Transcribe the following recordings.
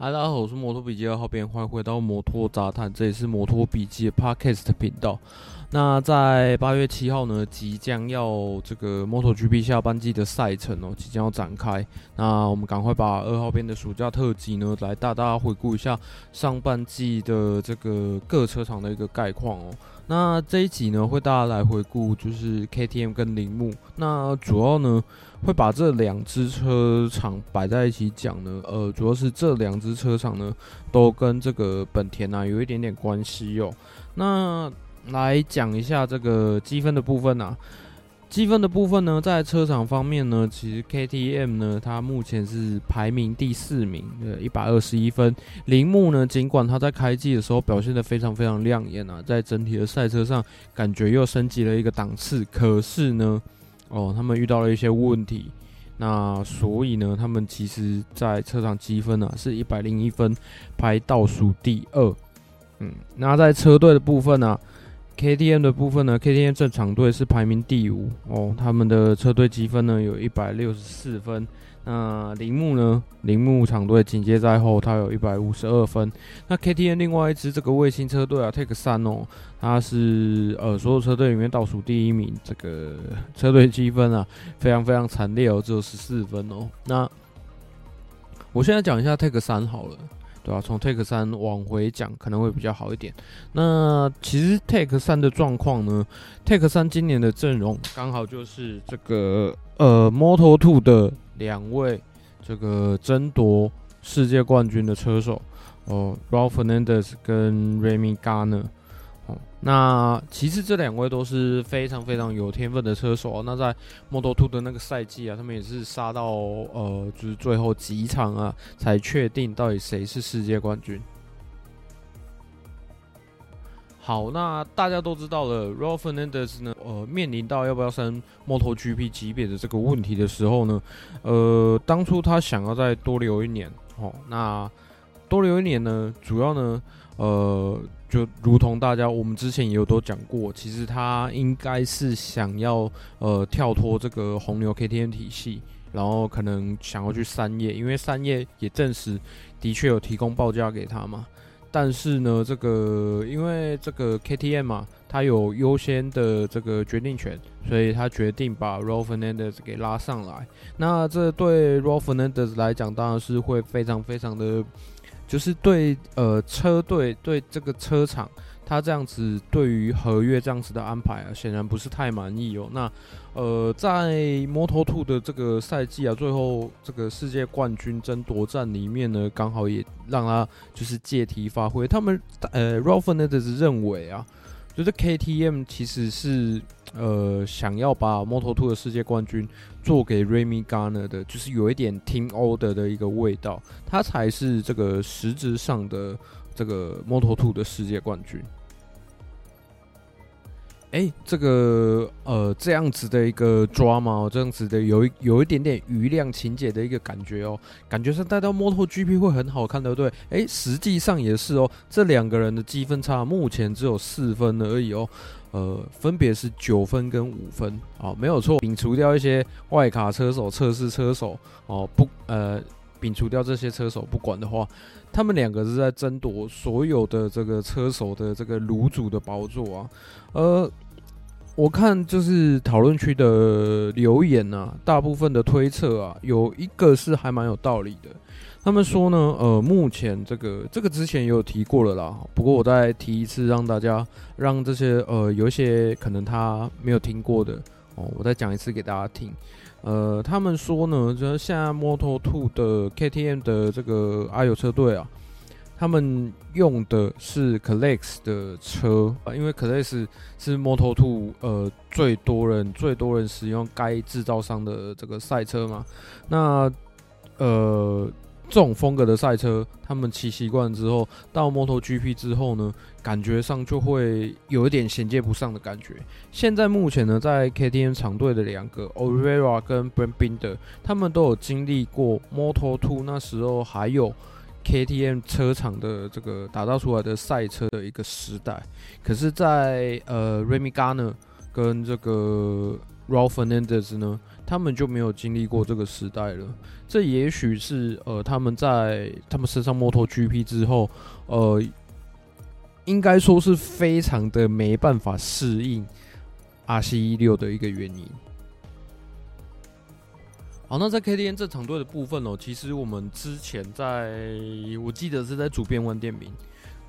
大家好，我是摩托笔记二号边，欢迎回到摩托杂谈，这里是摩托笔记的 Podcast 频道。那在八月七号呢，即将要这个 MotoGP 下半季的赛程哦，即将要展开。那我们赶快把二号边的暑假特辑呢，来带大回顾一下上半季的这个各车厂的一个概况哦。那这一集呢，会大家来回顾就是 KTM 跟铃木。那主要呢，会把这两支车厂摆在一起讲呢，呃，主要是这两支车厂呢，都跟这个本田啊有一点点关系哟。那来讲一下这个积分的部分啊，积分的部分呢，在车厂方面呢，其实 KTM 呢，它目前是排名第四名，呃，一百二十一分。铃木呢，尽管它在开季的时候表现得非常非常亮眼啊，在整体的赛车上感觉又升级了一个档次，可是呢。哦，他们遇到了一些问题，那所以呢，他们其实在车厂积分啊是一百零一分，排倒数第二。嗯，那在车队的部分呢，啊，KTM 的部分呢，KTM 正厂队是排名第五哦，他们的车队积分呢有一百六十四分。那铃木呢？铃木厂队紧接在后，他有一百五十二分。那 KTM 另外一支这个卫星车队啊，Take 三哦，他是呃所有车队里面倒数第一名，这个 车队积分啊非常非常惨烈哦，只有十四分哦。那我现在讲一下 Take 三好了，对吧、啊？从 Take 三往回讲可能会比较好一点。那其实 Take 三的状况呢？Take 三今年的阵容刚好就是这个呃 m o t o Two 的。两位这个争夺世界冠军的车手哦，Raul Fernandez 跟 Remy Garner 那其实这两位都是非常非常有天分的车手。那在 Moto2 的那个赛季啊，他们也是杀到呃，就是最后几场啊，才确定到底谁是世界冠军。好，那大家都知道了，Raul Fernandez 呢，呃，面临到要不要升 MotoGP 级别的这个问题的时候呢，呃，当初他想要再多留一年，哦，那多留一年呢，主要呢，呃，就如同大家我们之前也有都讲过，其实他应该是想要呃跳脱这个红牛 KTM 体系，然后可能想要去三叶，因为三叶也证实的确有提供报价给他嘛。但是呢，这个因为这个 KTM 嘛，他有优先的这个决定权，所以他决定把 Raul Fernandez 给拉上来。那这对 Raul Fernandez 来讲，当然是会非常非常的，就是对呃车队对这个车厂。他这样子对于合约这样子的安排啊，显然不是太满意哦。那呃，在 Moto2 的这个赛季啊，最后这个世界冠军争夺战里面呢，刚好也让他就是借题发挥。他们呃，Raul Fernandez 认为啊，就是 KTM 其实是呃想要把 Moto2 的世界冠军做给 Remy Garner 的，就是有一点 Team Order 的一个味道，他才是这个实质上的这个 Moto2 的世界冠军。哎、这个呃，这样子的一个抓嘛这样子的有一有一点点余量情节的一个感觉哦，感觉是带到 MotoGP 会很好看，对不对？哎、实际上也是哦，这两个人的积分差目前只有四分而已哦，呃，分别是九分跟五分啊、没有错。摒除掉一些外卡车手、测试车手哦，不，呃，摒除掉这些车手不管的话，他们两个是在争夺所有的这个车手的这个卤煮的宝座啊。呃，我看就是讨论区的留言啊，大部分的推测啊，有一个是还蛮有道理的。他们说呢，呃，目前这个这个之前也有提过了啦，不过我再提一次，让大家让这些呃有一些可能他没有听过的哦，我再讲一次给大家听。呃，他们说呢，就是现在 Moto2 的 KTM 的这个阿友车队啊。他们用的是 Kalex 的车啊，因为 Kalex 是 Moto2 呃最多人最多人使用该制造商的这个赛车嘛。那呃这种风格的赛车，他们骑习惯之后，到 MotoGP 之后呢，感觉上就会有一点衔接不上的感觉。现在目前呢，在 KTM 厂队的两个 Oliveira 跟 Brad Binder，他们都有经历过 Moto2 那时候还有。KTM 车厂的这个打造出来的赛车的一个时代，可是在，呃 Remy Garner 跟这个 Raul Fernandez 呢，他们就没有经历过这个时代了。这也许是呃，他们在他们身上 MotoGP 之后，呃，应该说是非常的没办法适应 RC16 的一个原因。好，那在 KTM 这场队的部分哦，其实我们之前在我记得是在主编玩点名。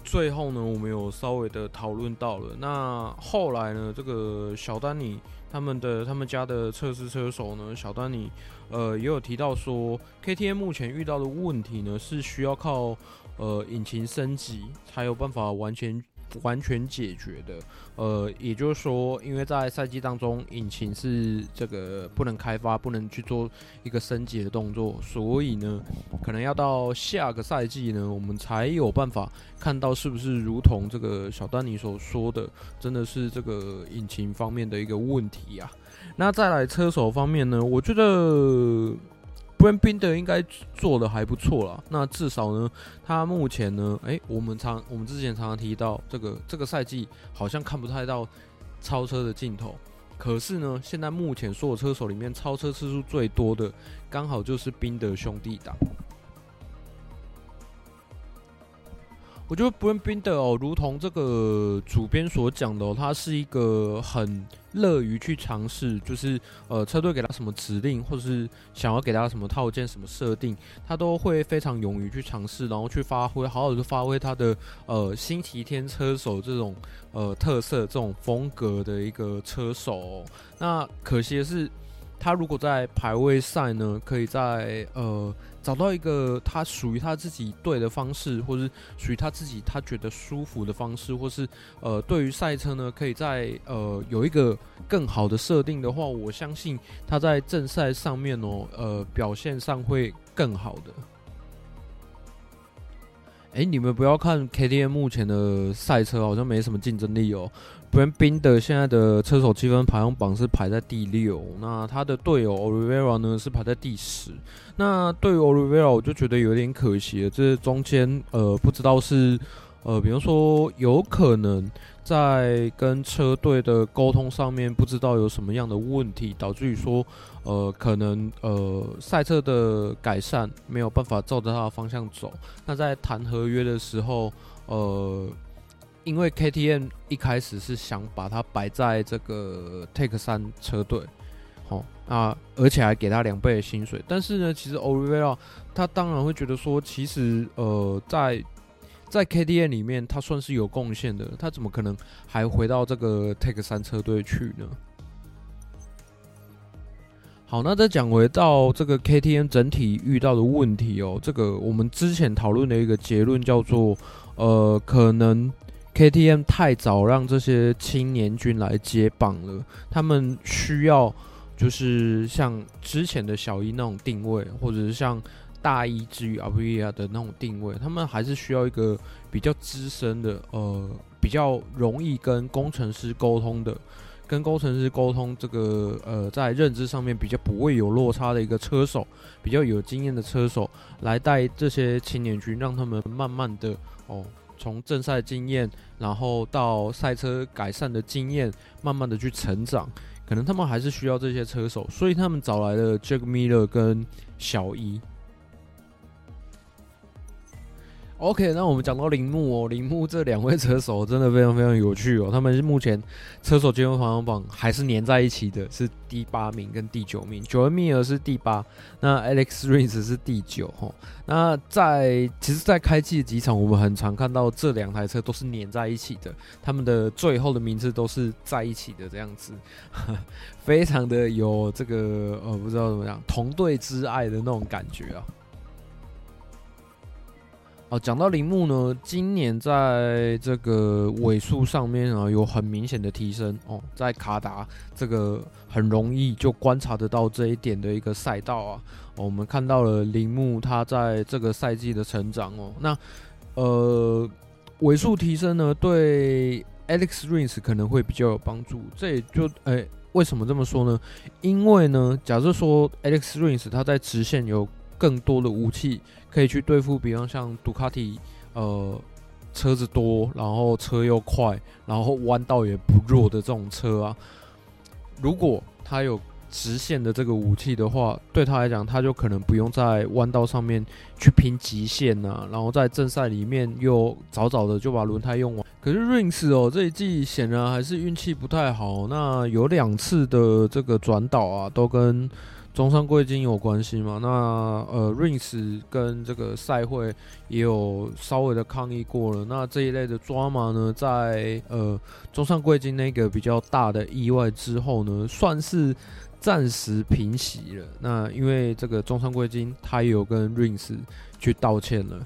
最后呢，我们有稍微的讨论到了。那后来呢，这个小丹尼他们的他们家的测试车手呢，小丹尼呃也有提到说，KTM 目前遇到的问题呢，是需要靠呃引擎升级才有办法完全。完全解决的，呃，也就是说，因为在赛季当中，引擎是这个不能开发，不能去做一个升级的动作，所以呢，可能要到下个赛季呢，我们才有办法看到是不是如同这个小丹尼所说的，真的是这个引擎方面的一个问题啊。那再来车手方面呢，我觉得。Brad Binder 应该做的还不错啦。那至少呢，他目前呢，诶、我们常我们之前常常提到这个这个赛季好像看不太到超车的镜头。可是呢，现在目前所有车手里面超车次数最多的，刚好就是宾德兄弟档。我觉得 Brad Binder 哦，如同这个主编所讲的哦，他是一个很乐于去尝试，就是呃车队给他什么指令，或者是想要给他什么套件、什么设定，他都会非常勇于去尝试，然后去发挥，好好的发挥他的呃星期天车手这种呃特色、这种风格的一个车手哦。那可惜的是，他如果在排位赛呢，可以在呃。找到一个他属于他自己对的方式，或是属于他自己他觉得舒服的方式，或是呃，对于赛车呢，可以在呃有一个更好的设定的话，我相信他在正赛上面哦，呃，表现上会更好的。哎，你们不要看 KTM 目前的赛车好像没什么竞争力哦。Brad Binder 现在的车手积分排行榜是排在第六，那他的队友 Olivera 呢是排在第十。那对于 Olivera，我就觉得有点可惜了，这中间呃不知道是呃，比方说有可能在跟车队的沟通上面不知道有什么样的问题，导致于说呃可能呃赛车的改善没有办法照着他的方向走。那在谈合约的时候呃。因为 KTM 一开始是想把它摆在这个 Take 三车队，哦，啊，而且还给他两倍的薪水。但是呢，其实 o l i v e r a 他当然会觉得说，其实呃，在在 KTM 里面，他算是有贡献的，他怎么可能还回到这个 Take 三车队去呢？好，那再讲回到这个 KTM 整体遇到的问题哦，这个我们之前讨论的一个结论叫做，呃，可能。KTM 太早让这些青年军来接棒了，他们需要就是像之前的小一那种定位，或者是像大一之于 Aprilia 的那种定位，他们还是需要一个比较资深的，呃，比较容易跟工程师沟通的，跟工程师沟通这个呃，在认知上面比较不会有落差的一个车手，比较有经验的车手来带这些青年军，让他们慢慢的哦。从正赛经验，然后到赛车改善的经验，慢慢的去成长，可能他们还是需要这些车手，所以他们找来了 Jack Miller 跟小一。OK，那我们讲到铃木哦，铃木这两位车手真的非常非常有趣哦。他们是目前车手积分排行榜还是粘在一起的，是第八名跟第九名。九恩米尔是第八，那 Alex Rins 是第九哈。那在其实，在开季的几场，我们很常看到这两台车都是粘在一起的，他们的最后的名字都是在一起的这样子，非常的有这个呃，不知道怎么样同队之爱的那种感觉啊。哦，讲到铃木呢，今年在这个尾数上面啊，有很明显的提升哦。在卡达这个很容易就观察得到这一点的一个赛道啊，我们看到了铃木他在这个赛季的成长哦。那呃，尾数提升呢，对 Alex Rins 可能会比较有帮助。这也就哎、为什么这么说呢？因为呢，假设说 Alex Rins 他在直线有更多的武器。可以去对付，比方像杜卡迪，呃，车子多，然后车又快，然后弯道也不弱的这种车啊。如果他有直线的这个武器的话，对他来讲，他就可能不用在弯道上面去拼极限呐、啊，然后在正赛里面又早早的就把轮胎用完。可是 Rins 哦，这一季显然还是运气不太好，那有两次的这个转倒啊，都跟中山贵金有关系嘛？那呃，Rings 跟这个赛会也有稍微的抗议过了。那这一类的抓马呢，在呃中山贵金那个比较大的意外之后呢，算是暂时平息了。那因为这个中山贵金他也有跟 Rings 去道歉了。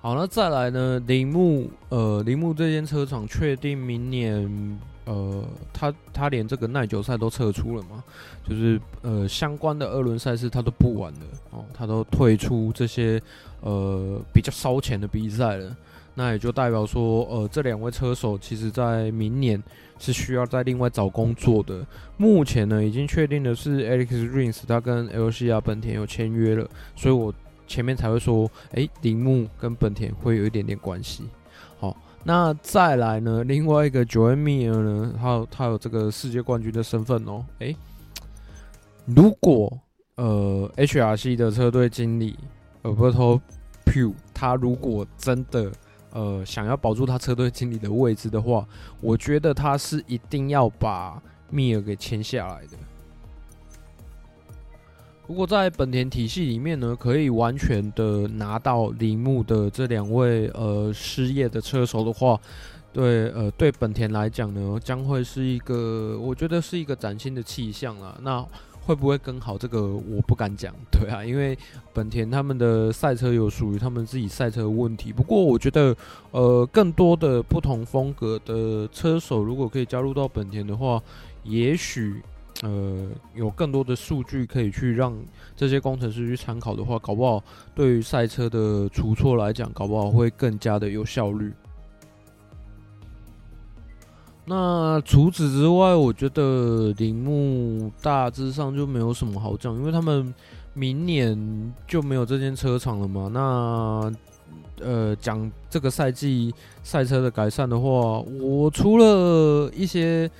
好，那再来呢，铃木呃，铃木这间车厂确定明年。呃，他他连这个耐久赛都撤出了嘛，就是呃相关的二轮赛事他都不玩了哦，他都退出这些呃比较烧钱的比赛了。那也就代表说，呃，这两位车手其实在明年是需要再另外找工作的。目前呢，已经确定的是 Alex Rins 他跟 LCR 本田有签约了，所以我前面才会说，哎，铃木跟本田会有一点点关系。那再来呢？另外一个 Joan Mir 呢？他有他有这个世界冠军的身份哦。诶，如果呃 HRC 的车队经理 Alberto Pu，他如果真的呃想要保住他车队经理的位置的话，我觉得他是一定要把 Mir 给签下来的。如果在本田体系里面呢，可以完全的拿到铃木的这两位呃失业的车手的话，对呃对本田来讲呢，将会是一个我觉得是一个崭新的气象啦。那会不会更好？这个我不敢讲，对啊，因为本田他们的赛车有属于他们自己赛车的问题。不过我觉得呃更多的不同风格的车手如果可以加入到本田的话，也许。呃，有更多的数据可以去让这些工程师去参考的话，搞不好对于赛车的出错来讲，搞不好会更加的有效率。那除此之外，我觉得铃木大致上就没有什么好讲，因为他们明年就没有这间车厂了嘛。那呃，讲这个赛季赛车的改善的话，我除了一些。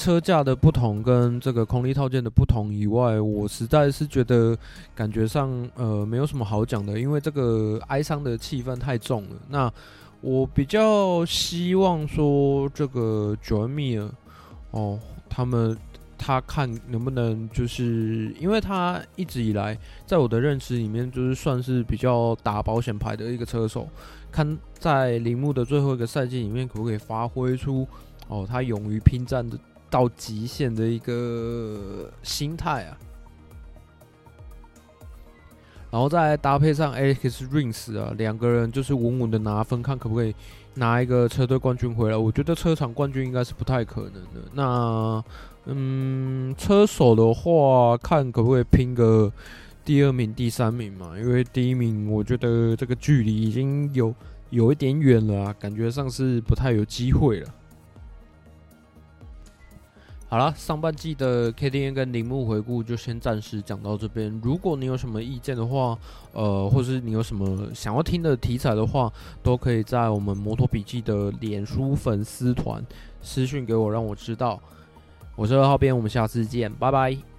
车架的不同跟这个空力套件的不同以外，我实在是觉得感觉上呃没有什么好讲的，因为这个哀伤的气氛太重了。那我比较希望说这个 Joan Mir 哦，他们他看能不能就是因为他一直以来在我的认识里面就是算是比较打保险牌的一个车手，看在铃木的最后一个赛季里面可不可以发挥出哦他勇于拼战的。到极限的一个心态啊，然后再搭配上 Alex Rins 啊，两个人就是稳稳的拿分，看可不可以拿一个车队冠军回来。我觉得车厂冠军应该是不太可能的。那嗯，车手的话，看可不可以拼个第二名、第三名嘛？因为第一名，我觉得这个距离已经有有一点远了啊，感觉上是不太有机会了。好了，上半季的 KTM 跟铃木回顾就先暂时讲到这边。如果你有什么意见的话，呃，或是你有什么想要听的题材的话，都可以在我们摩托笔记的脸书粉丝团私讯给我，让我知道。我是二号编，我们下次见，拜拜。